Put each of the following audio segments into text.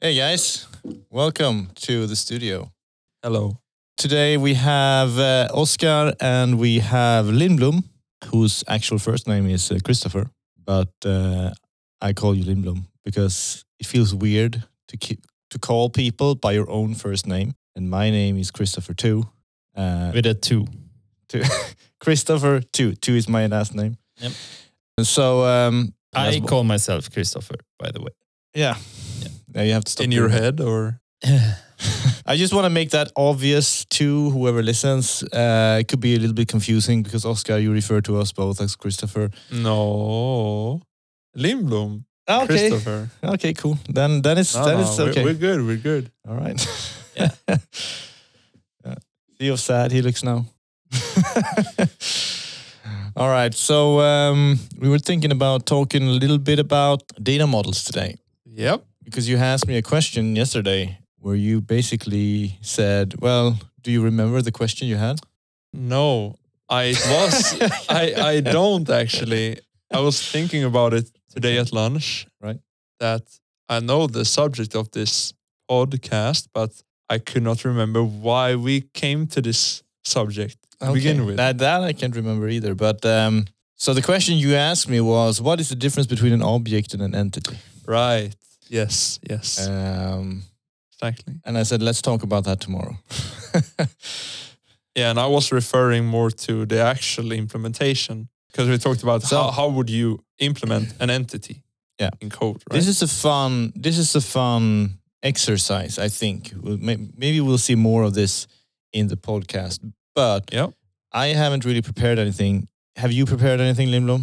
Hey guys, welcome to the studio. Hello. Today we have uh, Oscar and we have Lindblom, whose actual first name is uh, Christopher, but uh, I call you Lindblom because it feels weird to keep to call people by your own first name. And my name is Christopher too. Uh, with a two. two. Christopher two. Two is my last name. Yep. And so um, I call myself Christopher, by the way. yeah. Now you have to stop In your head or I just want to make that obvious to whoever listens. Uh, it could be a little bit confusing because Oscar, you refer to us both as Christopher. no? Lindblom. Okay. Christopher. Okay, cool. Then then it's No, then no, it's we're- okay. We're, good. We're good. All right. Yeah. yeah. See how sad he looks now. All right. So um, we were thinking about talking a little bit about data models today Yep. Because you asked me a question yesterday where you basically said, "Well, do you remember the question you had?" No, I was. I I don't actually. I was thinking about it today at lunch. Right. That I know the subject of this podcast, but I could not remember why we came to this subject to begin with. That that I can't remember either. But um, so the question you asked me was, what is the difference between an object and an entity? right. Yes. Yes. Um, exactly. and I said, let's talk about that tomorrow. Yeah, and I was referring more to the actual implementation because we talked about So- how, how would you implement an entity Yeah. in code, right? This is a fun. This is a fun exercise. I think maybe we'll see more of this in the podcast. But Yep. I haven't really prepared anything. Have you prepared anything, Lindblom?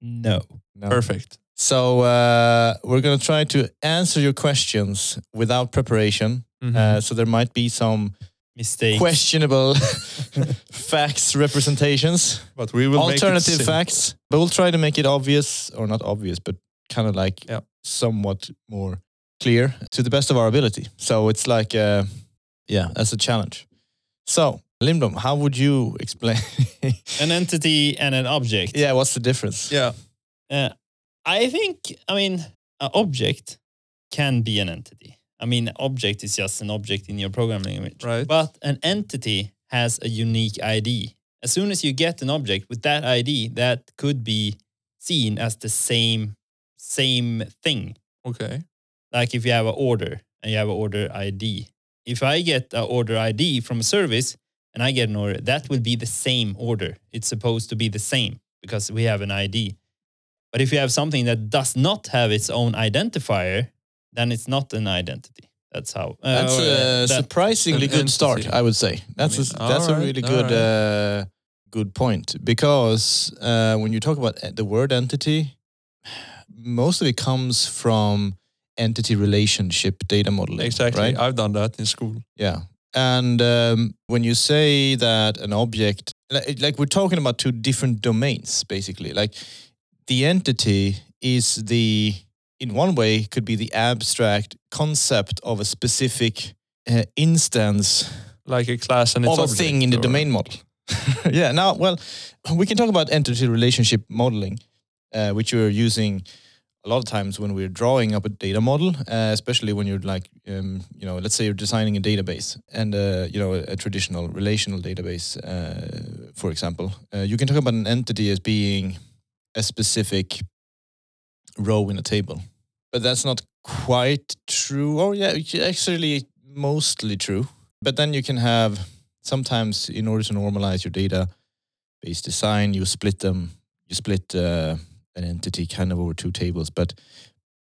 No. No. perfect. So uh, we're gonna try to answer your questions without preparation. Mhm. Uh, so there might be some Mistake. questionable facts representations, but we will make it alternative facts, but we'll try to make it obvious or not obvious, but kind of like Yeah. somewhat more clear to the best of our ability. So it's like, uh, yeah, that's a challenge. So, Lindblom, how would you explain? An entity and an object. yeah, what's the difference? Yeah, Uh, I think, I mean, an object can be an entity. I mean, object is just an object in your programming language. Right. But an entity has a unique ID. As soon as you get an object with that ID, that could be seen as the same same thing. okay. like if you have an order and you have an order ID. If I get an order ID from a service and I get an order, that will be the same order. It's supposed to be the same because we have an ID. But if you have something that does not have its own identifier, then it's not an identity. That's how. uh, That's uh, a that- surprisingly good start. I would say. That's mean, a, that's a really good uh, good point because uh, when you talk about the word entity, most of it comes from entity relationship data modeling. Exactly. Right? I've done that in school. Yeah. And um, when you say that an object, like, like we're talking about two different domains, basically. Like the entity is the, in one way, could be the abstract concept of a specific uh, instance Like a class and its of a thing in the or- domain model. yeah. Now, well, we can talk about entity relationship modeling, uh, which you're using a lot of times when we're drawing up a data model, uh, especially when you're like, um, you know, let's say you're designing a database and, uh, you know, a, a traditional relational database, uh, for example. Uh, you can talk about an entity as being a specific row in a table, but that's not quite true. Or yeah, it's actually mostly true. But then you can have sometimes in order to normalize your database design, you split them. You split uh, an entity kind of over two tables. But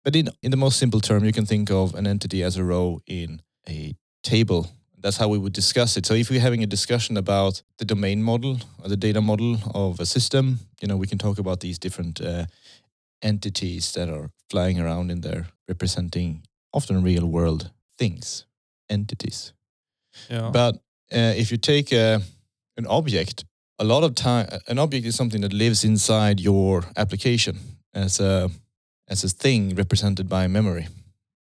but in in the most simple term, you can think of an entity as a row in a table. That's how we would discuss it. So if we're having a discussion about the domain model or the data model of a system, you know, we can talk about these different uh, entities that are flying around in there, representing often real world things, entities. Yeah. But uh, if you take uh, an object, a lot of time, an object is something that lives inside your application as a as a thing represented by memory,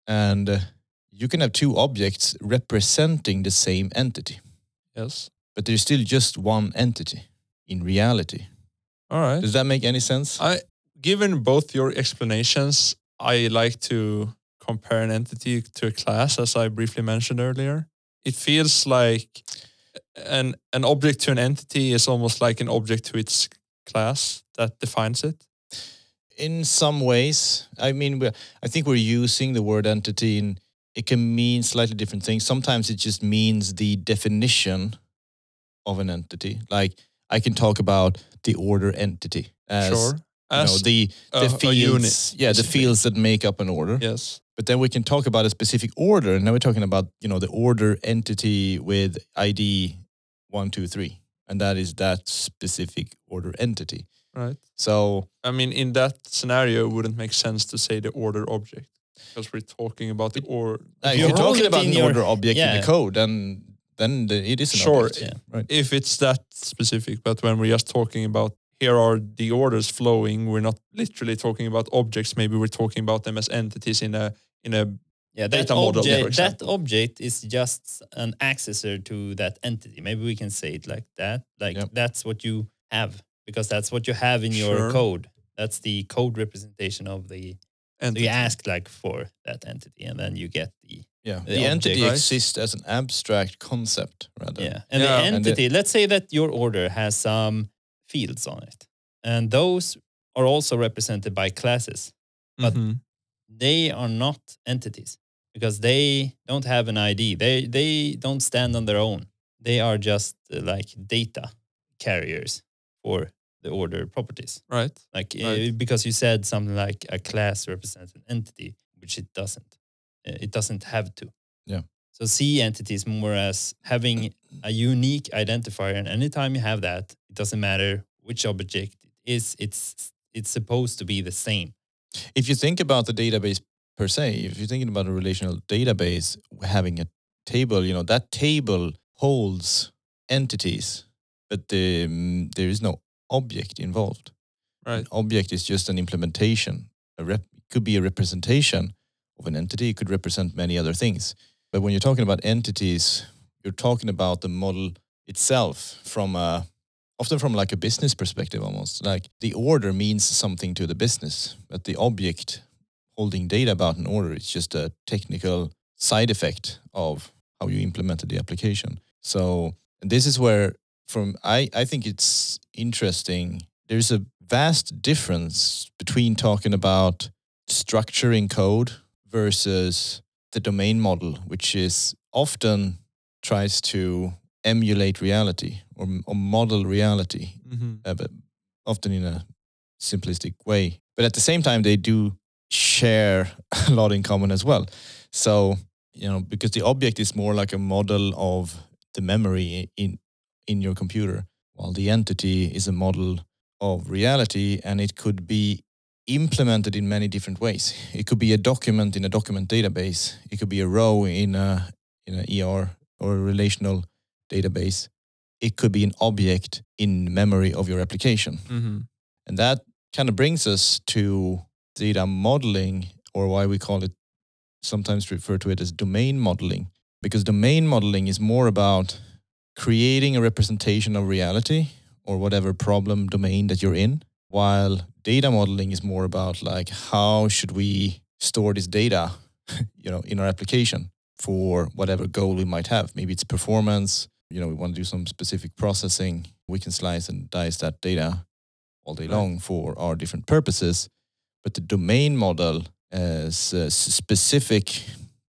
and uh, you can have two objects representing the same entity, yes. but there's still just one entity in reality. All right. Does that make any sense? I given both your explanations, I like to compare an entity to a class, as I briefly mentioned earlier. It feels like an an object to an entity is almost like an object to its class that defines it. in some ways i mean i think we're using the word entity and it can mean slightly different things sometimes it just means the definition of an entity like i can talk about the order entity as sure. you know, As the a, the fields yeah the fields that make up an order Yes. but then we can talk about a specific order and now we're talking about you know the order entity with id one two three and that is that specific order entity Right. so I mean, in that scenario, it wouldn't make sense to say the order object because we're talking about the or. If you you're talking about in an your- order object in the code, then then the, it is an Sure. object. Yeah. Right. If it's that specific, but when we're just talking about here are the orders flowing, we're not literally talking about objects. Maybe we're talking about them as entities in a in a Yeah, that data model, for object, that object is just an accessor to that entity. Maybe we can say it like that. Like Yep. that's what you have because that's what you have in your Sure. code. That's the code representation of the. So entity. you ask like for that entity, and then you get the Yeah. The The, entity right? exists as an abstract concept rather. yeah. And Yeah. the And the- entity. let's say that your order has some fields on it, and those are also represented by classes. but- Mhm. they are not entities because they don't have an ID. They they don't stand on their own. They are just uh, like data carriers for the order properties. right. Like uh, Right. because you said something like a class represents an entity, which it doesn't. Uh, It doesn't have to. Yeah. So see entities more as having a unique identifier, and anytime you have that, it doesn't matter which object it is. It's it's supposed to be the same. If you think about the database per se, if you're thinking about a relational database having a table, you know, that table holds entities, but the, mm, there is no object involved. Right. An object is just an implementation. A rep it could be a representation of an entity. It could represent many other things. But when you're talking about entities, you're talking about the model itself from a often from like a business perspective almost. Like the order means something to the business, but the object holding data about an order is just a technical side effect of how you implemented the application. So and this is where from I, I think it's interesting. There's a vast difference between talking about structuring code versus the domain model, which is often tries to emulate reality or, or model reality, hmm uh, but often in a simplistic way. But at the same time, they do share a lot in common as well. So you know, because the object is more like a model of the memory in in your computer, while the entity is a model of reality, and it could be implemented in many different ways. It could be a document in a document database. It could be a row in a in an ER or a relational database. It could be an object in memory of your application. hmm And that kind of brings us to data modeling, or why we call it sometimes refer to it as domain modeling, because domain modeling is more about creating a representation of reality or whatever problem domain that you're in, while data modeling is more about like how should we store this data, you know, in our application for whatever goal we might have. Maybe it's performance, you know, we want to do some specific processing. We can slice and dice that data all day Right. long for our different purposes. But the domain model as a specific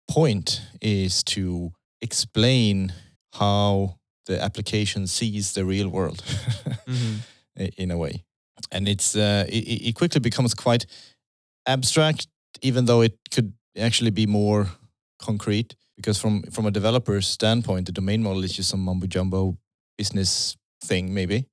point is to explain how the application sees the real world hmm in a way. And it's uh, it, it quickly becomes quite abstract, even though it could actually be more concrete. Because from from a developer's standpoint, the domain model is just some mumbo jumbo business thing, maybe.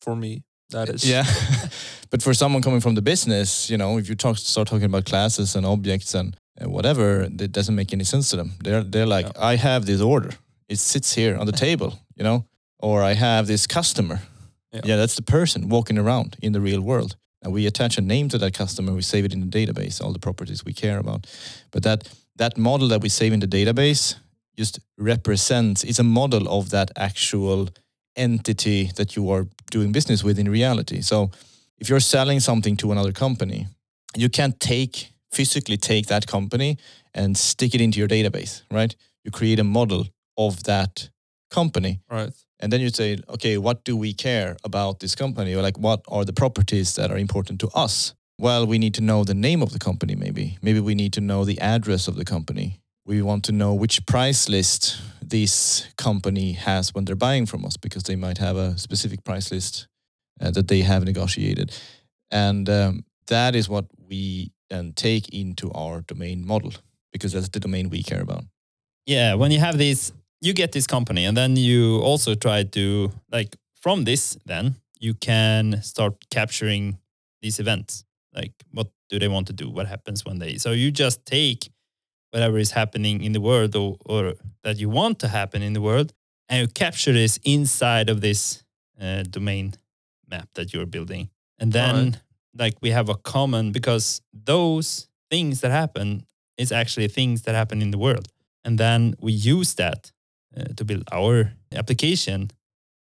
For me, that is. Yeah. but for someone coming from the business, you know, if you talk start talking about classes and objects and whatever, it doesn't make any sense to them. They're they're like, I have this order. It sits here on the table, you know, or I have this customer. Yeah. Yeah. that's the person walking around in the real world. And we attach a name to that customer. We save it in the database, all the properties we care about. But that that model that we save in the database just represents. It's a model of that actual entity that you are doing business with in reality. So if you're selling something to another company, you can't take physically take that company and stick it into your database, right? You create a model of that company. Right. and then you say okay what do we care about this company? Or like what are the properties that are important to us? Well we need to know the name of the company maybe. Maybe we need to know the address of the company. We want to know which price list this company has when they're buying from us because they might have a specific price list uh, that they have negotiated. And um, that is what we then take into our domain model because that's the domain we care about. Yeah, when you have this, you get this company, and then you also try to like from this, then you can start capturing these events. Like, what do they want to do? What happens when they? So you just take whatever is happening in the world or, or that you want to happen in the world, and you capture this inside of this uh, domain map that you're building, and then Alright. like we have a common because those things that happen is actually things that happen in the world and then we use that uh, to build our application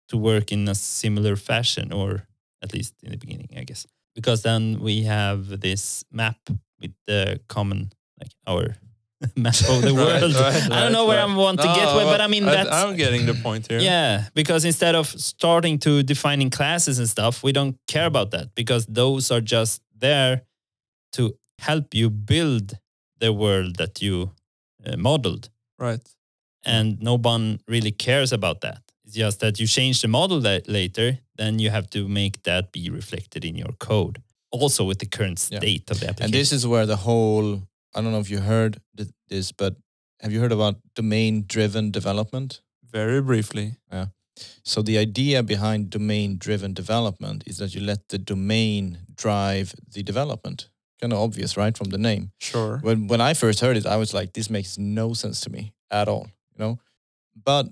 to work in a similar fashion or at least in the beginning i guess because then we have this map with the common like our map of the world right, i don't know right, where right. i want to get No, with but i mean that's I'm getting the point here. yeah, because instead of starting to defining classes and stuff, we don't care about that because those are just there to help you build the world that you uh, modeled. Right. Mm. And no one really cares about that. It's just that you change the model that later, then you have to make that be reflected in your code. Also with the current Yeah. state of the application. And this is where the whole I don't know if you heard th- this, but have you heard about domain driven development? Very briefly. Yeah. So the idea behind domain driven development is that you let the domain drive the development. Kind of obvious, right, from the name. Sure. When when I first heard it, I was like, this makes no sense to me at all, you know. But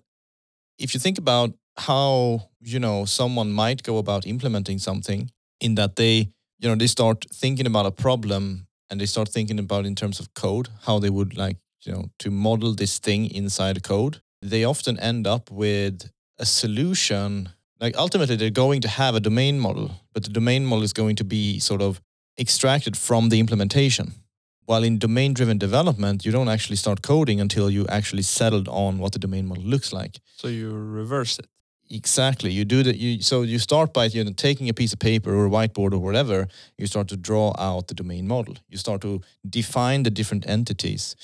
if you think about how you know someone might go about implementing something, in that they you know they start thinking about a problem and they start thinking about in terms of code how they would like you know to model this thing inside code, they often end up with a solution. Like ultimately, they're going to have a domain model, but the domain model is going to be sort of extracted from the implementation. While in domain driven development, you don't actually start coding until you actually settled on what the domain model looks like. So you reverse it. Exactly. You do that. You so you start by you know taking a piece of paper or a whiteboard or whatever. You start to draw out the domain model. You start to define the different entities,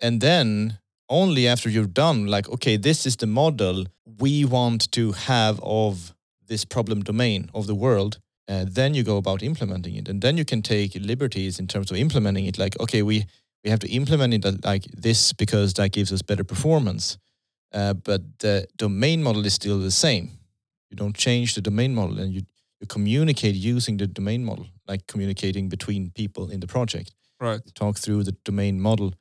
and then only after you're done, like okay, this is the model we want to have of this problem domain of the world. Uh, then you go about implementing it, and then you can take liberties in terms of implementing it. Like okay, we we have to implement it uh, like this because that gives us better performance. Uh, but the domain model is still the same. You don't change the domain model, and you you communicate using the domain model, like communicating between people in the project. Right. Talk through the domain model,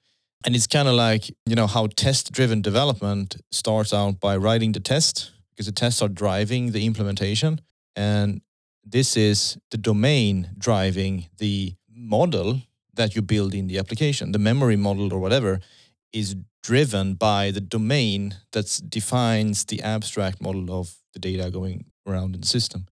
and it's kind of like you know how test-driven development starts out by writing the test because the tests are driving the implementation, and this is the domain driving the model that you build in the application, the memory model or whatever is driven by the domain that defines the abstract model of the data going around in the system.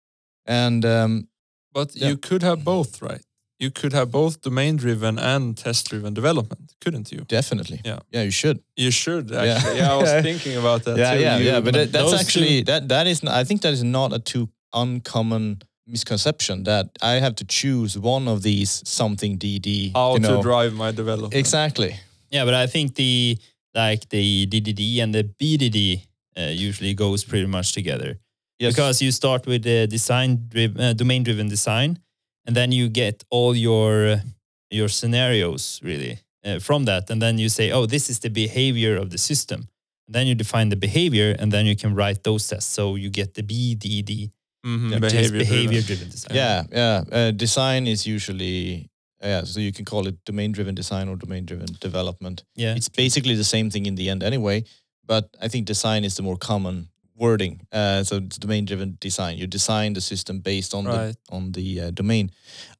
And um, But Yeah. you could have both, right? You could have both domain driven and test driven development, couldn't you? definitely, Yeah. yeah, you should. You should Yeah. actually. Yeah, I was thinking about that yeah, too. yeah, You- yeah. But that's actually two- that that is. n- I think that is not a too uncommon misconception that I have to choose one of these something DD. how you know. to drive my development. exactly. Yeah, but I think the like the DDD and the BDD uh, usually goes pretty much together Yes. because you start with the design driven, uh, domain driven design, and then you get all your uh, your scenarios really uh, from that, and then you say, oh, this is the behavior of the system. And then you define the behavior, and then you can write those tests. So you get the BDD, Mhm, which behavior, behavior driven. driven design. yeah, yeah. Uh, design is usually yeah. So you can call it domain-driven design or domain-driven development. yeah. It's basically the same thing in the end anyway, but I think design is the more common wording. Uh, so it's domain-driven design. You design the system based on Right. the on the uh, domain.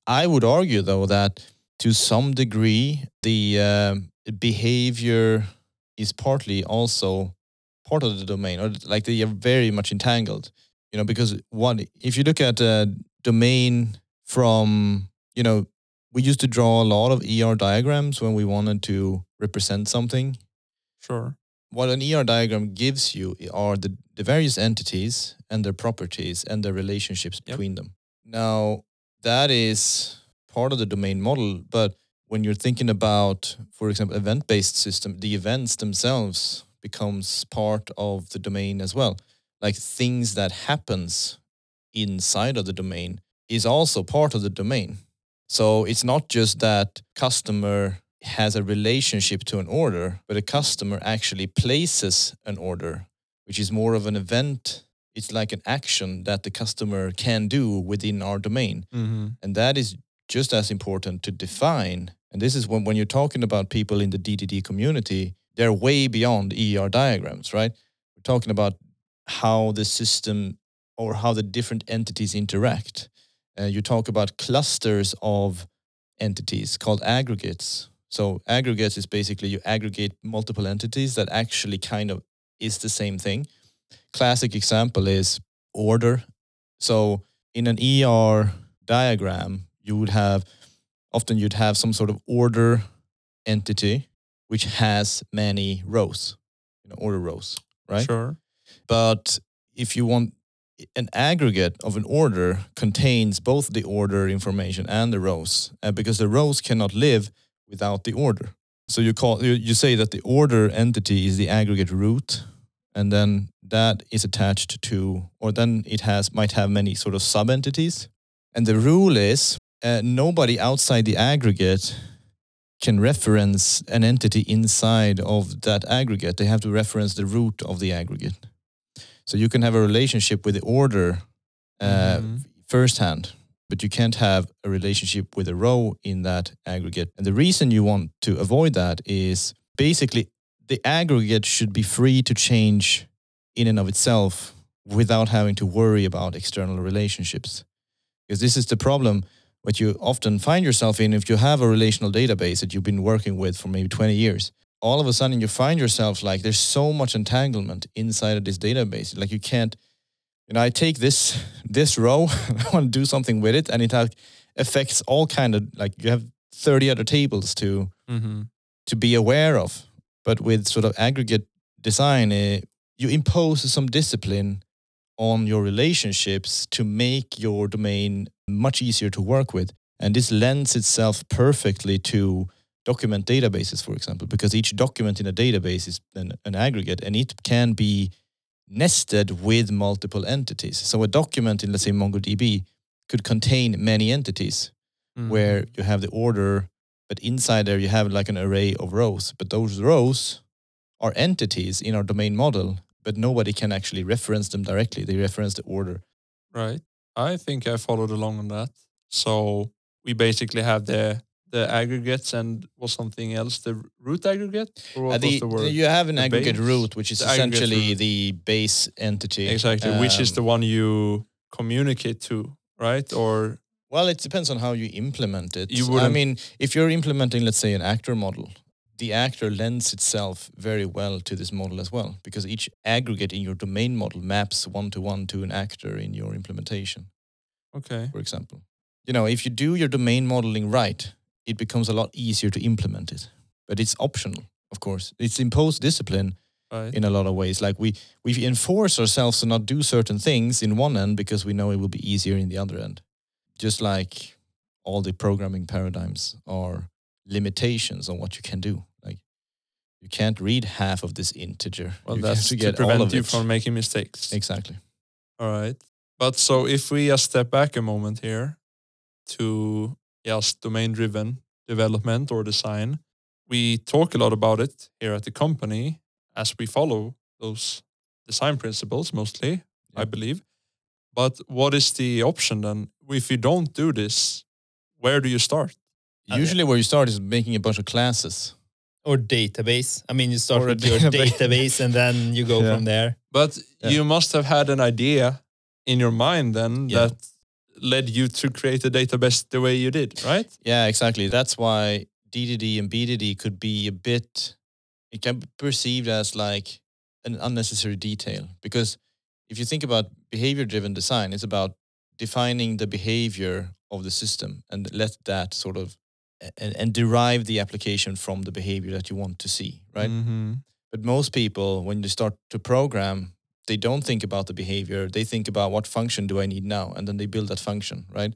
I would argue though that to some degree the um, behavior is partly also part of the domain, or like they are very much entangled. You know, because one, if you look at a domain from you know we used to draw a lot of ER diagrams when we wanted to represent something. Sure. What an ER diagram gives you are the, the various entities and their properties and their relationships Yep. between them. Now, that is part of the domain model, but when you're thinking about, for example, event-based system, the events themselves becomes part of the domain as well. Like things that happens inside of the domain is also part of the domain. So it's not just that customer has a relationship to an order, but a customer actually places an order, which is more of an event. It's like an action that the customer can do within our domain. Mm-hmm. And that is just as important to define. And this is when, when you're talking about people in the DDD community, they're way beyond ER diagrams, right? We're talking about how the system or how the different entities interact. Uh, you talk about clusters of entities called aggregates. So aggregates is basically you aggregate multiple entities that actually kind of is the same thing. Classic example is order. So in an ER diagram, you would have often you'd have some sort of order entity which has many rows, you know, order rows, right? Sure. But if you want an aggregate of an order contains both the order information and the rows, uh, because the rows cannot live without the order. So you call you, you say that the order entity is the aggregate root, and then that is attached to, or then it has might have many sort of sub entities. And the rule is uh, nobody outside the aggregate can reference an entity inside of that aggregate. They have to reference the root of the aggregate. So you can have a relationship with the order uh, Mhm. firsthand, but you can't have a relationship with a row in that aggregate. And the reason you want to avoid that is basically the aggregate should be free to change in and of itself without having to worry about external relationships. Because this is the problem what you often find yourself in if you have a relational database that you've been working with for maybe 20 years all of a sudden you find yourself like there's so much entanglement inside of this database. Like you can't you know i take this this row i want to do something with it and it affects all kind of like you have 30 other tables to Mm-hmm. to be aware of. But with sort of aggregate design eh, you impose some discipline on your relationships to make your domain much easier to work with. And this lends itself perfectly to document databases for example because each document in a database is an, an aggregate and it can be nested with multiple entities so a document in let's say mongodb could contain many entities Mm-hmm. where you have the order, but inside there you have like an array of rows. But those rows are entities in our domain model, but nobody can actually reference them directly. They reference the order. Right. I think I followed along on that. So we basically have the the aggregates and was something else the root aggregate or what Uh, the- was the word? you have an The aggregate base? root, which is The essentially the base entity. Exactly, which is Um, the one you communicate to, right? Or Well, it depends on how you implement it. You I mean, if you're implementing, let's say, an actor model, the actor lends itself very well to this model as well, because each aggregate in your domain model maps one to one to an actor in your implementation, okay, for example. You know, if you do your domain modeling right, it becomes a lot easier to implement it. But it's optional, of course. It's imposed discipline right. in a lot of ways. Like we we enforce ourselves to not do certain things in one end because we know it will be easier in the other end. Just like all the programming paradigms are limitations on what you can do. Like you can't read half of this integer. well, you that's to, all prevent you it. from making mistakes. exactly. All right. But so if we just step back a moment here to just domain driven development or design, we talk a lot about it here at the company as we follow those design principles mostly, I believe. But what is the option then? If you don't do this, where do you start? Uh, Usually, where you start is making a bunch of classes. Or database. I mean, you start Or with your database. database and then you go Yeah. from there. But Yeah. you must have had an idea in your mind then Yeah. that led you to create a database the way you did, right? Yeah, exactly. That's why DDD and BDD could be a bit, it can be perceived as like an unnecessary detail. Because if you think about behavior driven design, it's about defining the behavior of the system and let that sort of and, and derive the application from the behavior that you want to see, right? hmm But most people, when they start to program, they don't think about the behavior. They think about what function do I need now, and then they build that function, right?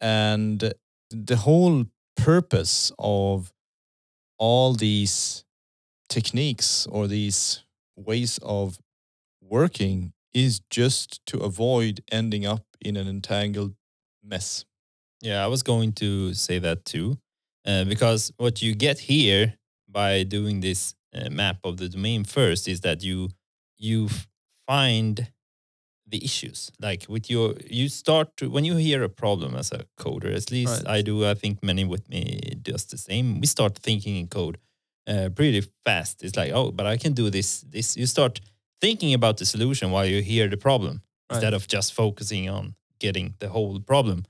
And the whole purpose of all these techniques or these ways of working is just to avoid ending up in an entangled mess. Yeah, I was going to say that too, uh, because what you get here by doing this uh, map of the domain first is that you you find the issues. Like with your, you start to when you hear a problem as a coder. At least Right. I do. I think many with me does the same. We start thinking in code uh, pretty fast. It's like, oh, but I can do this. This you start thinking about the solution while you hear the problem Right. instead of just focusing on getting the whole problem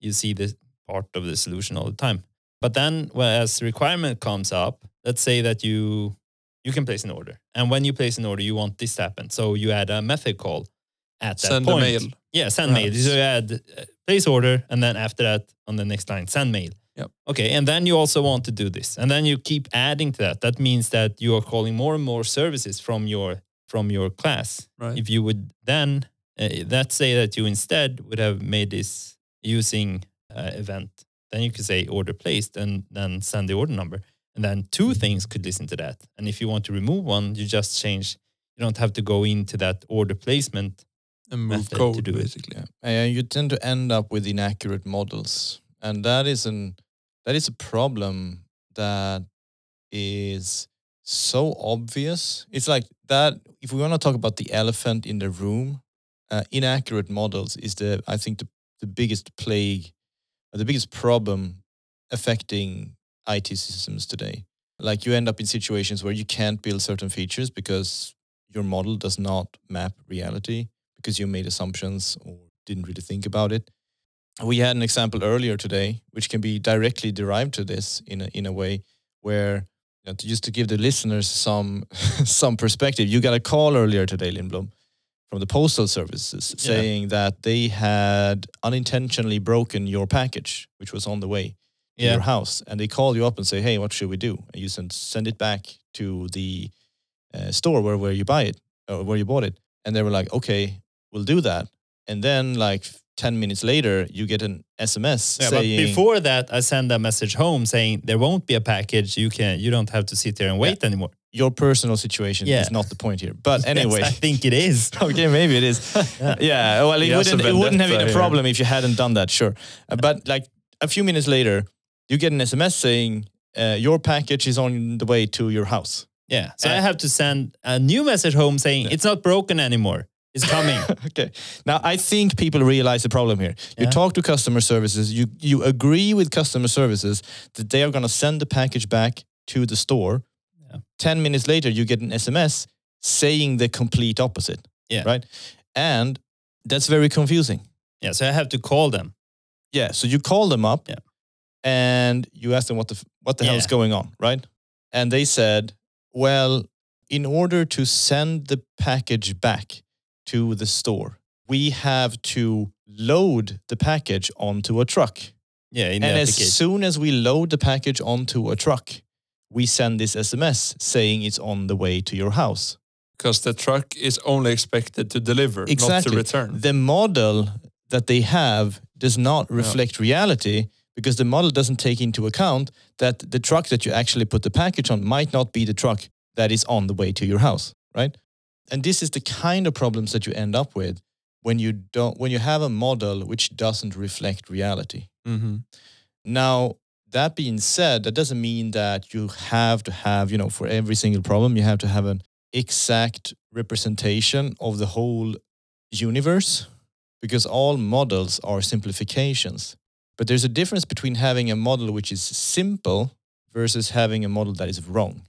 you see the part of the solution all the time. But then, well, as requirement comes up, let's say that you you can place an order, and when you place an order, you want this to happen. So you add a method call at that Send point. mail. Yeah, send mail. Perhaps. So you add uh, place order, and then after that, on the next line, send mail. Yep. Okay, and then you also want to do this, and then you keep adding to that. That means that you are calling more and more services from your from your class. Right. If you would then, uh, let's say that you instead would have made this using uh, event, then you could say order placed and then send the order number. And then two things could listen to that. And if you want to remove one, you just change, you don't have to go into that order placement. and move method to code do it. basically. Yeah. Uh, you tend to end up with inaccurate models, and that is an that is a problem that is so obvious. It's like that. If we want to talk about the elephant in the room, uh, inaccurate models is the I think the the biggest plague, the biggest problem affecting IT systems today. Like you end up in situations where you can't build certain features because your model does not map reality because you made assumptions or didn't really think about it. We had an example earlier today, which can be directly derived to this in a, in a way where, you know, to, just to give the listeners some some perspective, you got a call earlier today, Lindblom, from the postal services Yeah. saying that they had unintentionally broken your package, which was on the way to your house, and they call you up and say, "Hey, what should we do?" And you send send it back to the uh, store where where you buy it or where you bought it, and they were like, "Okay, we'll do that." And then like ten minutes later, you get an SMS Yeah, but saying, before that, I send a message home saying there won't be a package. You can, you don't have to sit there and wait anymore. "Your personal situation Yeah. is not the point here." But Yes, anyway, I think it is. okay, maybe it is. yeah. well, it He has a wouldn't it wouldn't have been vendetta a here. problem if you hadn't done that, sure. Uh, but like a few minutes later, you get an SMS saying uh, your package is on the way to your house. Yeah. So Uh, I have to send a new message home saying it's not broken anymore. It's coming. okay. Now I think people realize the problem here. You Yeah. talk to customer services, you you agree with customer services that they are going to send the package back to the store. Yeah. 10 minutes later you get an SMS saying the complete opposite. Yeah. Right? And that's very confusing. yeah. So I have to call them. Yeah, so you call them up Yeah. And you ask them what the what the hell is going on, right? And they said, "Well, in order to send the package back to the store, we have to load the package onto a truck. Yeah. In the and as soon as we load the package onto a truck, we send this SMS saying it's on the way to your house." Because the truck is only expected to deliver, not to return. the model that they have does not reflect reality because the model doesn't take into account that the truck that you actually put the package on might not be the truck that is on the way to your house, right? And this is the kind of problems that you end up with when you don't when you have a model which doesn't reflect reality. hmm Now, that being said, that doesn't mean that you have to have, you know, for every single problem, you have to have an exact representation of the whole universe because all models are simplifications. But there's a difference between having a model which is simple versus having a model that is wrong.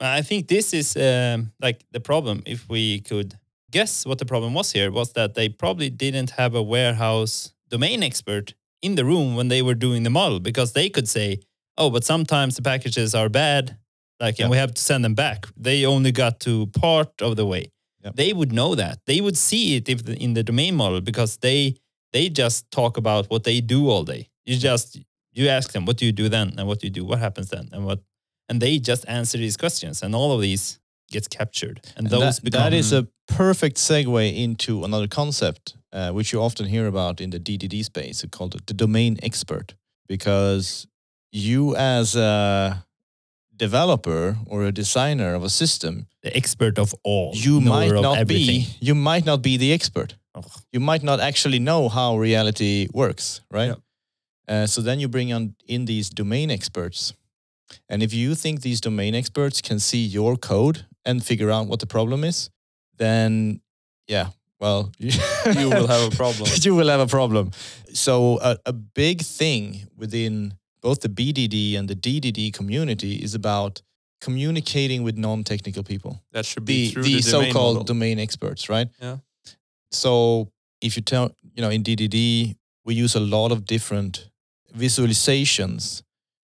I think this is um, like the problem. If we could guess what the problem was here, was that they probably didn't have a warehouse domain expert in the room when they were doing the model because they could say, "Oh, but sometimes the packages are bad, like, Yeah. and we have to send them back." They only got to part of the way. They would know that. They would see it if the, in the domain model because they they just talk about what they do all day. You just you ask them, what do you do then, and what do you do, what happens then, and what, and they just answer these questions, and all of these gets captured, and, And those that, become that is a perfect segue into another concept, uh, which you often hear about in the DDD space, called the domain expert. Because you, as a developer or a designer of a system, the expert of all. you might not everything. be you might not be the expert. You might not actually know how reality works, right? Yeah. Uh, so then you bring on in these domain experts, and if you think these domain experts can see your code and figure out what the problem is, then yeah, well, You will have a problem. you will have a problem. So a, a big thing within both the BDD and the DDD community is about communicating with non-technical people That should be the, through the, the, so-called model. domain experts, right? Yeah. So if you tell, you know, in DDD, we use a lot of different visualizations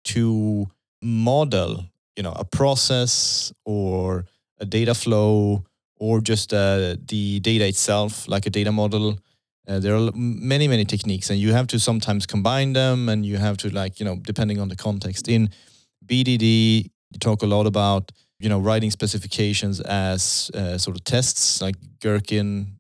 to model, you know, a process or a data flow or just uh, the data itself, like a data model. Uh, there are many, many techniques, and you have to sometimes combine them, and you have to like, you know, depending on the context. In BDD, you talk a lot about you know writing specifications as uh, sort of tests like gherkin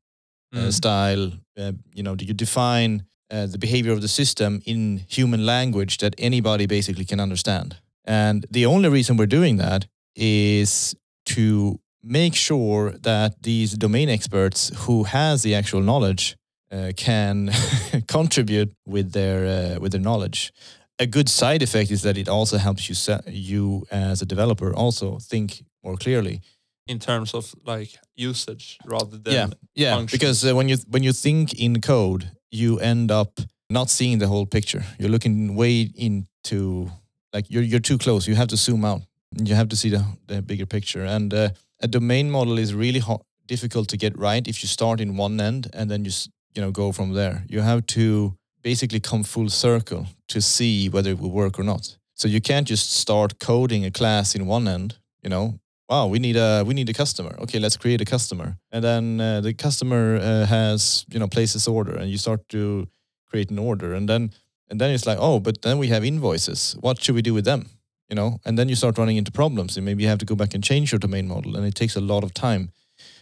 uh, Mm. style uh, you know do you define uh, the behavior of the system in human language that anybody basically can understand and the only reason we're doing that is to make sure that these domain experts who has the actual knowledge uh, can contribute with their uh, with their knowledge a good side effect is that it also helps you se- you as a developer also think more clearly. in terms of like usage rather than yeah, yeah. function. Because uh, when you when you think in code, you end up not seeing the whole picture. You're looking way into like you're you're too close. You have to zoom out. You have to see the the bigger picture. And uh, a domain model is really ho- difficult to get right if you start in one end and then you you know go from there. You have to basically come full circle to see whether it will work or not. So you can't just start coding a class in one end, you know. Wow, we need a we need a customer. Okay, let's create a customer, and then uh, the customer uh, has you know places order, and you start to create an order, and then and then it's like oh, but then we have invoices. What should we do with them? You know, and then you start running into problems, and maybe you have to go back and change your domain model, and it takes a lot of time.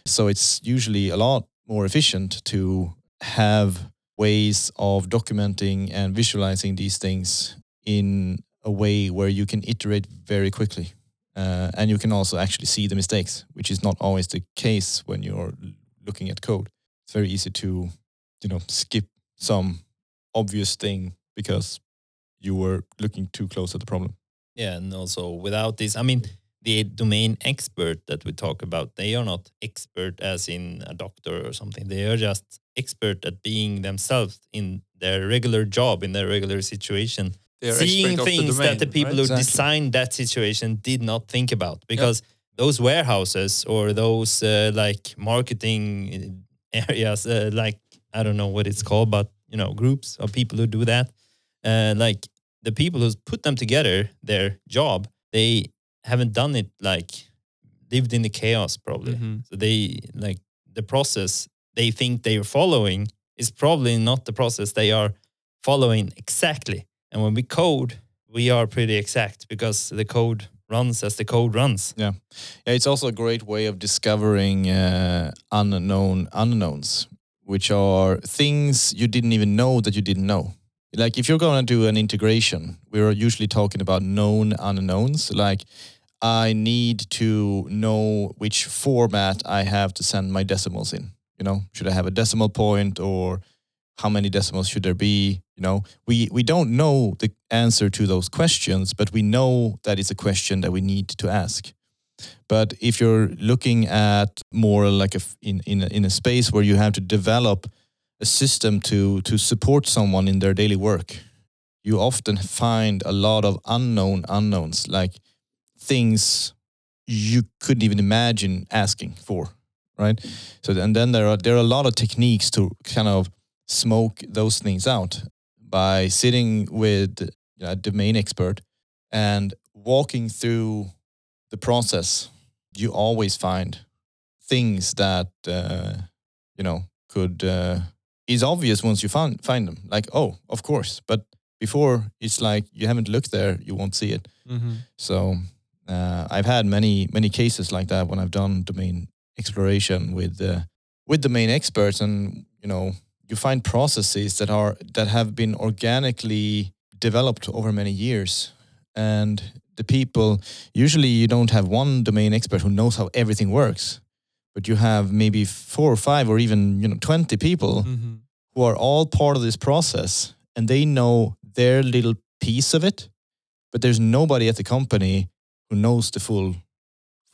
So it's usually a lot more efficient to have ways of documenting and visualizing these things in a way where you can iterate very quickly. Uh, and you can also actually see the mistakes, which is not always the case when you're looking at code. It's very easy to, you know, skip some obvious thing because you were looking too close at the problem. Yeah, and also without this, I mean, the domain expert that we talk about, they are not expert as in a doctor or something. They are just expert at being themselves in their regular job, in their regular situation, seeing of the things that the people right? who Exactly. designed that situation did not think about because those warehouses or those uh, like marketing areas, uh, like I don't know what it's called, but you know, groups of people who do that, uh, like the people who put them together, their job, they haven't done it like lived in the chaos probably. Mhm. So they like the process they think they are following is probably not the process they are following exactly. And when we code, we are pretty exact because the code runs as the code runs. Yeah, yeah it's also a great way of discovering uh, unknown unknowns, which are things you didn't even know that you didn't know. Like if you're going to do an integration, we're usually talking about known unknowns. Like I need to know which format I have to send my decimals in. You know, should I have a decimal point or how many decimals should there be? You know, we we don't know the answer to those questions, but we know that it's a question that we need to ask. But if you're looking at more like a in in a, in a space where you have to develop a system to to support someone in their daily work, you often find a lot of unknown unknowns, like things you couldn't even imagine asking for, right? So and then there are there are a lot of techniques to kind of smoke those things out by sitting with you know, a domain expert and walking through the process. You always find things that uh, you know could uh, is obvious once you find find them. Like oh, of course, but before it's like you haven't looked there, you won't see it. Mm-hmm. So uh, I've had many many cases like that when I've done domain exploration with uh, with domain experts, and you know you find processes that are that have been organically developed over many years, and the people usually you don't have one domain expert who knows how everything works, but you have maybe four or five or even you know twenty people Mm-hmm. who are all part of this process and they know their little piece of it, but there's nobody at the company who knows the full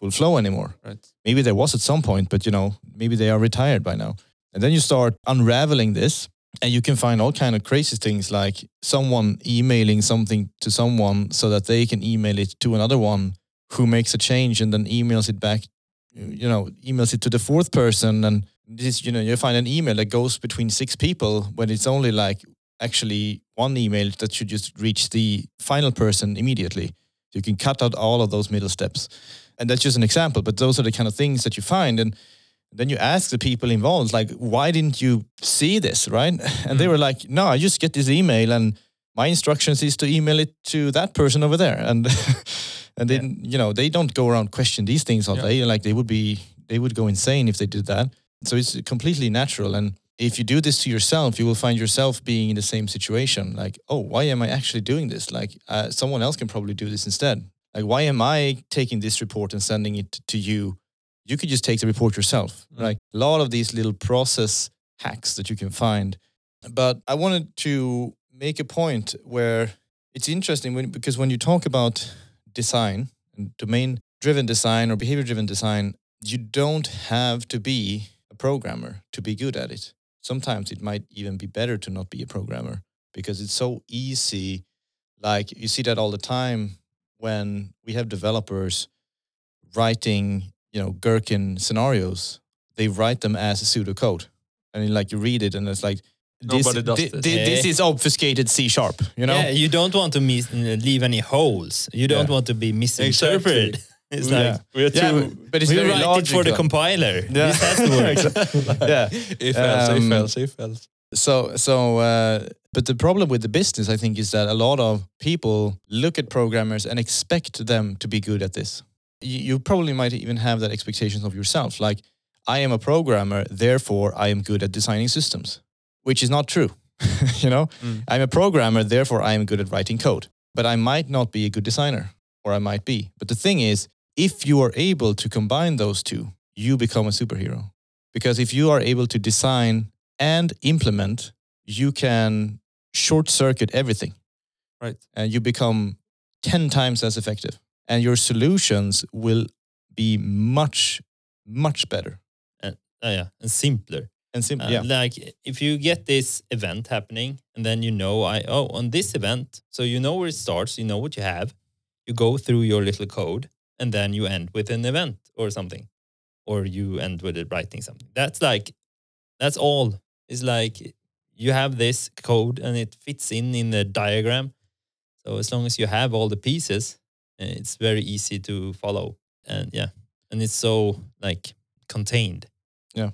full flow anymore. Right. Maybe there was at some point, but you know, maybe they are retired by now. And then you start unraveling this and you can find all kind of crazy things like someone emailing something to someone so that they can email it to another one who makes a change and then emails it back you know emails it to the fourth person. And this you know you find an email that goes between six people when it's only like actually one email that should just reach the final person immediately. You can cut out all of those middle steps. And that's just an example but those are the kind of things that you find. And then you ask the people involved like why didn't you see this? Right? And they were like no i just get this email and my instructions is to email it to that person over there. And and then you know they don't go around question these things all Yeah. day like they would be they would go insane if they did that. So it's completely natural. And if you do this to yourself you will find yourself being in the same situation. Like oh why am i actually doing this? Like uh, someone else can probably do this instead. Like why am i taking this report and sending it to you you could just take the report yourself Mm. like a lot of these little process hacks that you can find. But i wanted to make a point where it's interesting when, because when you talk about design and domain driven design or behavior driven design you don't have to be a programmer to be good at it. Sometimes it might even be better to not be a programmer because it's so easy. Like you see that all the time when we have developers writing you know gherkin scenarios they write them as a pseudocode and then, like you read it and it's like this, Nobody does thi- this. thi- this is obfuscated c sharp you know Yeah, you don't want to mis- leave any holes. You don't Yeah. want to be misinterpreted. It's Yeah. like We are yeah, too. but, but it's we very write it for the logical. compiler. Yeah. This has to work. yeah if else, Um, if else, if else. So so uh, but the problem with the business I think is that a lot of people look at programmers and expect them to be good at this. You, you probably might even have that expectations of yourself like I am a programmer therefore I am good at designing systems which is not true. you know? Mm. I'm a programmer therefore I am good at writing code but I might not be a good designer or I might be. But the thing is if you are able to combine those two you become a superhero. Because if you are able to design and implement, you can short circuit everything. Right. And you become 10 times as effective. And your solutions will be much, much better. Uh, yeah, and simpler. And simpler Uh, yeah. Like if you get this event happening, and then you know, I oh, on this event, so you know where it starts, you know what you have. You go through your little code, and then you end with an event or something, or you end with it writing something. That's like, that's all. It's like you have this code, and it fits in in the diagram. So as long as you have all the pieces, uh, it's very easy to follow, and yeah, and it's so like contained. Yeah,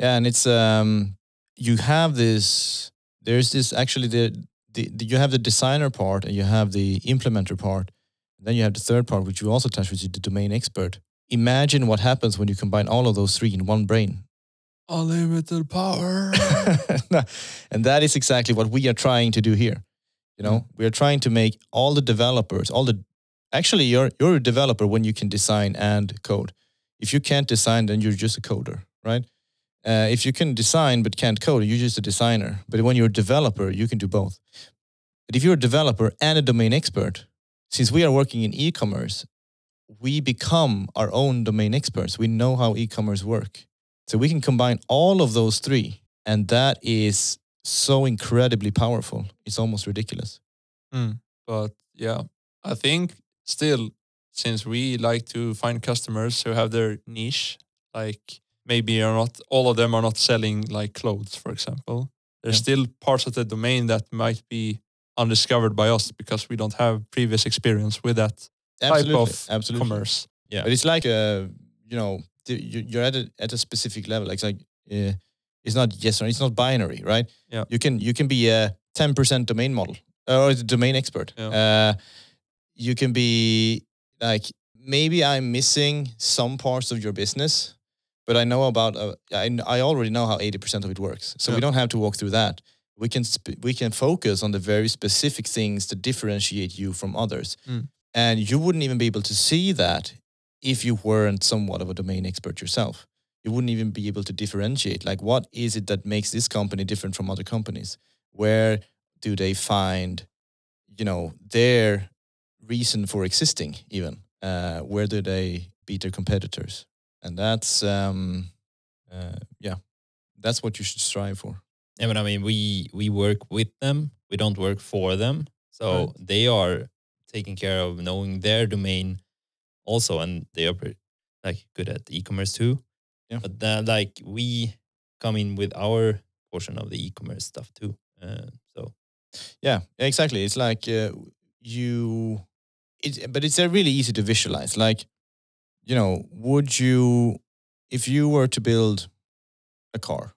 yeah, and it's um you have this there's this actually the, the, the you have the designer part and you have the implementer part. Then you have the third part which you also touch which is the domain expert. Imagine what happens when you combine all of those three in one brain. Unlimited power. and that is exactly what we are trying to do here. You know, we are trying to make all the developers, all the actually you're you're a developer when you can design and code. If you can't design, then you're just a coder, right? Uh, if you can design but can't code, you're just a designer. But when you're a developer, you can do both. But if you're a developer and a domain expert, since we are working in e-commerce, we become our own domain experts. We know how e-commerce work. So we can combine all of those three, and that is so incredibly powerful. It's almost ridiculous. Mm. But yeah, I think still, since we like to find customers who have their niche, like maybe are not all of them are not selling like clothes, for example. There's Yeah. still parts of the domain that might be undiscovered by us because we don't have previous experience with that type of absolutely. commerce. Yeah. But it's like a, you know, you're at a at a specific level. Like, it's like uh, it's not yes or it's not binary, right? Yeah. You can you can be a ten percent domain model, or a domain expert. Yeah. Uh, you can be like maybe I'm missing some parts of your business, but I know about uh, I I already know how eighty percent of it works, so we don't have to walk through that. We can sp- we can focus on the very specific things that differentiate you from others, Mm. and you wouldn't even be able to see that if you weren't somewhat of a domain expert yourself. You wouldn't even be able to differentiate like what is it that makes this company different from other companies? Where do they find, you know, their reason for existing? Even uh, where do they beat their competitors? And that's um, uh, yeah, that's what you should strive for. Yeah, but I mean, we we work with them. We don't work for them. So Right. they are taking care of knowing their domain also, and they are like good at e-commerce too. Yeah. But then, like we come in with our portion of the e-commerce stuff too. Uh, so Yeah, exactly. It's like uh, you, but it's uh, really easy to visualize. Like, you know, would you, if you were to build a car,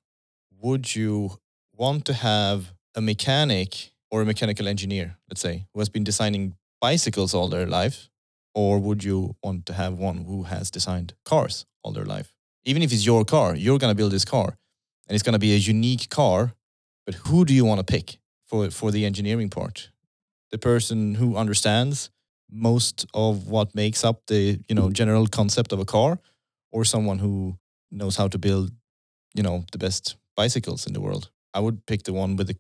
would you want to have a mechanic or a mechanical engineer, let's say, who has been designing bicycles all their life? Or would you want to have one who has designed cars all their life? Even if it's your car, you're going to build this car and it's going to be a unique car, but who do you want to pick? for for the engineering part the person who understands most of what makes up the you know general concept of a car or someone who knows how to build you know the best bicycles in the world i would pick the one with the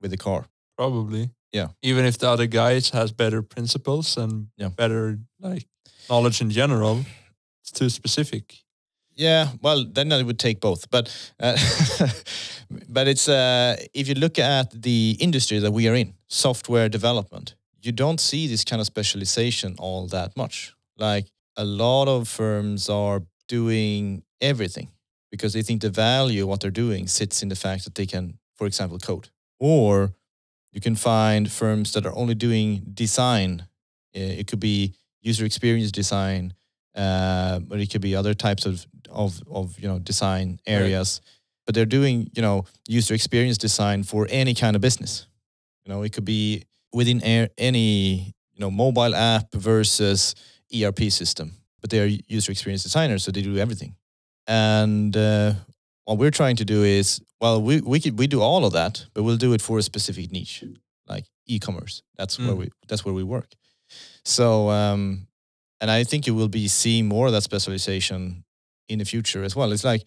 with the car Probably. Yeah. Even if the other guys has better principles and Yeah. better like knowledge in general, it's too specific. Yeah, well, then I would take both. But uh, but it's uh, if you look at the industry that we are in, software development, you don't see this kind of specialization all that much. Like a lot of firms are doing everything because they think the value of what they're doing sits in the fact that they can, for example, code. Or you can find firms that are only doing design. Uh, It could be user experience design, uh, but it could be other types of of of you know design areas. But they're doing you know user experience design for any kind of business. You know, it could be within air, any you know mobile app versus ERP system. But they are user experience designers, so they do everything. And uh, what we're trying to do is, well, we we could we do all of that, but we'll do it for a specific niche, like e-commerce. That's where Mm. we that's where we work. So um, and I think you will be seeing more of that specialization in the future as well. It's like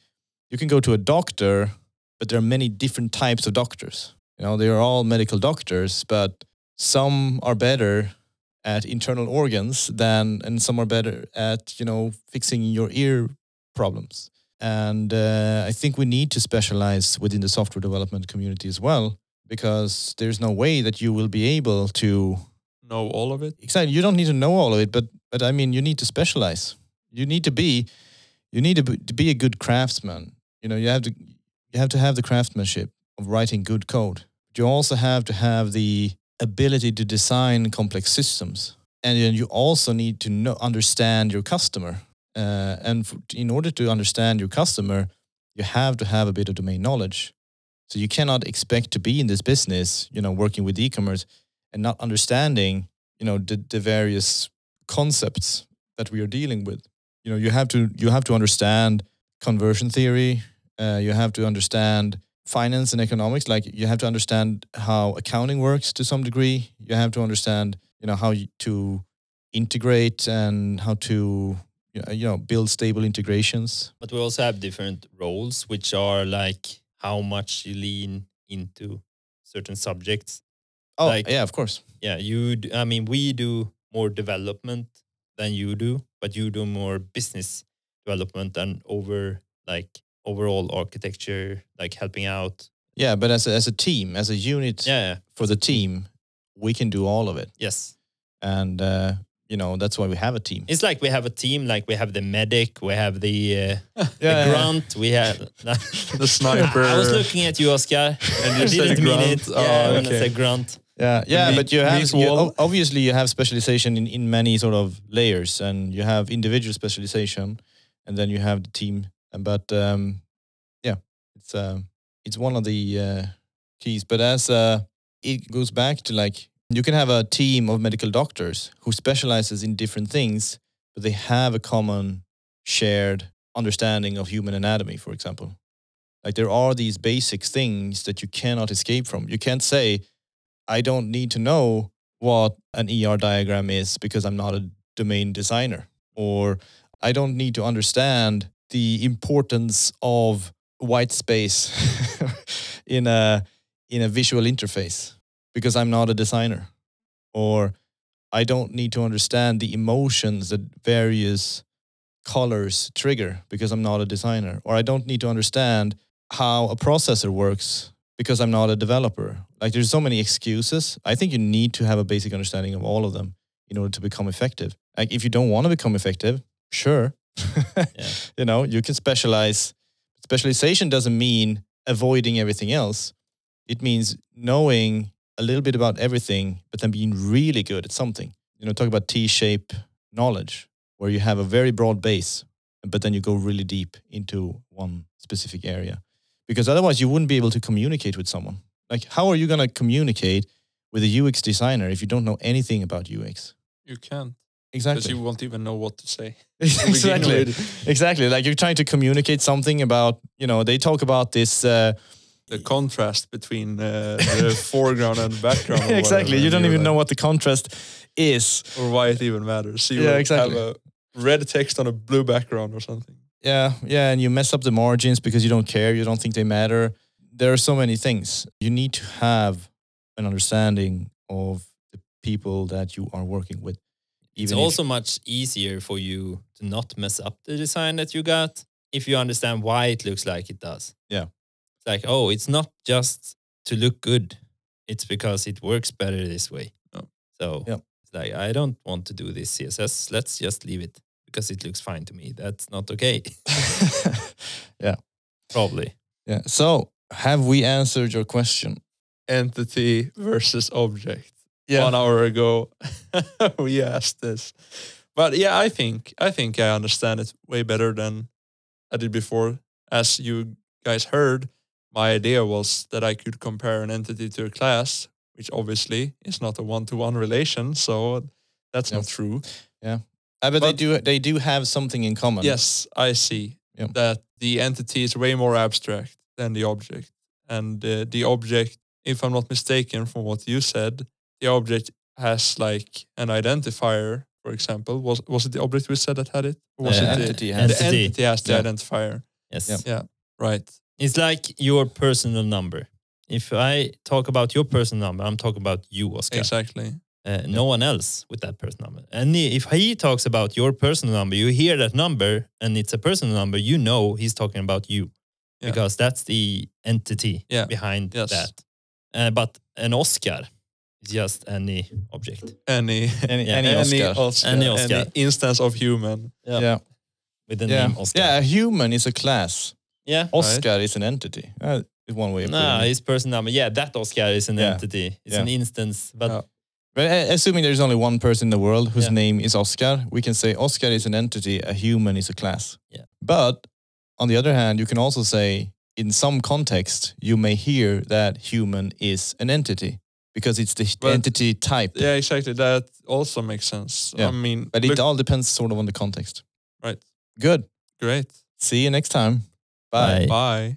you can go to a doctor, but there are many different types of doctors. You know, they are all medical doctors, but some are better at internal organs than, and some are better at you know fixing your ear problems. And uh, I think we need to specialize within the software development community as well, because there's no way that you will be able to Know all of it. exactly you don't need to know all of it but but i mean you need to specialize you need to be you need to be, to be a good craftsman you know you have to you have to have the craftsmanship of writing good code but you also have to have the ability to design complex systems. And then you also need to know understand your customer. Uh, and in order to understand your customer you have to have a bit of domain knowledge. So you cannot expect to be in this business you know working with e-commerce and not understanding you know the, the various concepts that we are dealing with. You know you have to you have to understand conversion theory. Uh, you have to understand finance and economics like you have to understand how accounting works to some degree you have to understand you know how to integrate and how to you know, build stable integrations But we also have different roles, which are like how much you lean into certain subjects. oh Like- yeah of course Yeah, you. I mean, we do more development than you do, but you do more business development and over like overall architecture, like helping out. yeah but as a, as a team as a unit Yeah. yeah. for the team we can do all of it Yes. and uh, you know that's why we have a team. It's like we have a team. Like we have the medic, we have the uh, the Yeah. grunt, we have The sniper. I, I was looking at you, Oscar. And you didn't mean it. Oh, yeah, when I okay. said grunt. Yeah, yeah, meat- but you have you, obviously you have specialization in, in many sort of layers, and you have individual specialization, and then you have the team. But um, yeah, it's uh, it's one of the uh, keys. But as uh, it goes back to like You can have a team of medical doctors who specializes in different things, but they have a common shared understanding of human anatomy, for example. Like there are these basic things that you cannot escape from. You can't say, I don't need to know what an ER diagram is because I'm not a domain designer, or I don't need to understand the importance of white space in a in a visual interface because I'm not a designer or I don't need to understand the emotions that various colors trigger because I'm not a designer or I don't need to understand how a processor works because I'm not a developer. Like there's so many excuses. I think you need to have a basic understanding of all of them in order to become effective. Like if you don't want to become effective, sure. Yeah. You know, you can specialize. Specialization doesn't mean avoiding everything else. It means knowing a little bit about everything, but then being really good at something. You know, talk about T-shape knowledge, where you have a very broad base, but then you go really deep into one specific area. Because otherwise, you wouldn't be able to communicate with someone. Like, how are you going to communicate with a UX designer if you don't know anything about UX? You can't because Exactly. you won't even know what to say. exactly. Exactly. Like you're trying to communicate something about, you know, they talk about this. Uh, The contrast between uh, the foreground and background. exactly. You don't even know what the contrast is. or why it even matters. So you Yeah, exactly. have a red text on a blue background or something. Yeah. Yeah. And you mess up the margins because you don't care. You don't think they matter. There are so many things. You need to have an understanding of the people that you are working with. It's Even if- also much easier for you to not mess up the design that you got if you understand why it looks like it does. Yeah. It's like, oh, it's not just to look good. It's because it works better this way. Oh. So Yeah. it's like, I don't want to do this CSS. Let's just leave it because it looks fine to me. That's not okay. yeah. Probably. Yeah. So have we answered your question? Entity versus object. One hour ago, we asked this, but yeah, I think I think I understand it way better than I did before. As you guys heard, my idea was that I could compare an entity to a class, which obviously is not a one-to-one relation. So that's Yeah. not true. Uh, but, they do they do have something in common. Yes, I see Yeah. that the entity is way more abstract than the object. And uh, the object, if I'm not mistaken from what you said, the object has like an identifier, for example. Was was it the object we said that had it? Or was Uh, it the, entity the has Entity. entity has the Yeah. identifier? Yes. Yeah. Yeah, right. It's like your personal number. If I talk about your personal number, I'm talking about you, Oscar. Exactly. Uh, no one else with that personal number. And if he talks about your personal number, you hear that number and it's a personal number, you know he's talking about you Yeah. because that's the entity Yeah. behind Yes. that. Uh, but an Oscar is just any object. Any Any, Yeah. any Oscar. Oscar, Any Oscar. instance of human. yeah. with the Yeah. name Oscar. Yeah. A human is a class. Yeah. Oscar is an entity. Uh, one way of putting Nah, it. his personal number. Yeah, that Oscar is an Yeah. entity. It's Yeah. an instance. But Yeah. But uh, assuming there's only one person in the world whose Yeah. name is Oscar, we can say Oscar is an entity, a human is a class. Yeah. But on the other hand, you can also say in some context, you may hear that human is an entity because it's the But- entity type. Yeah, exactly. That also makes sense. Yeah. I mean, But it all depends sort of on the context. Right. Good. great. See you next time. Bye. Bye. Bye.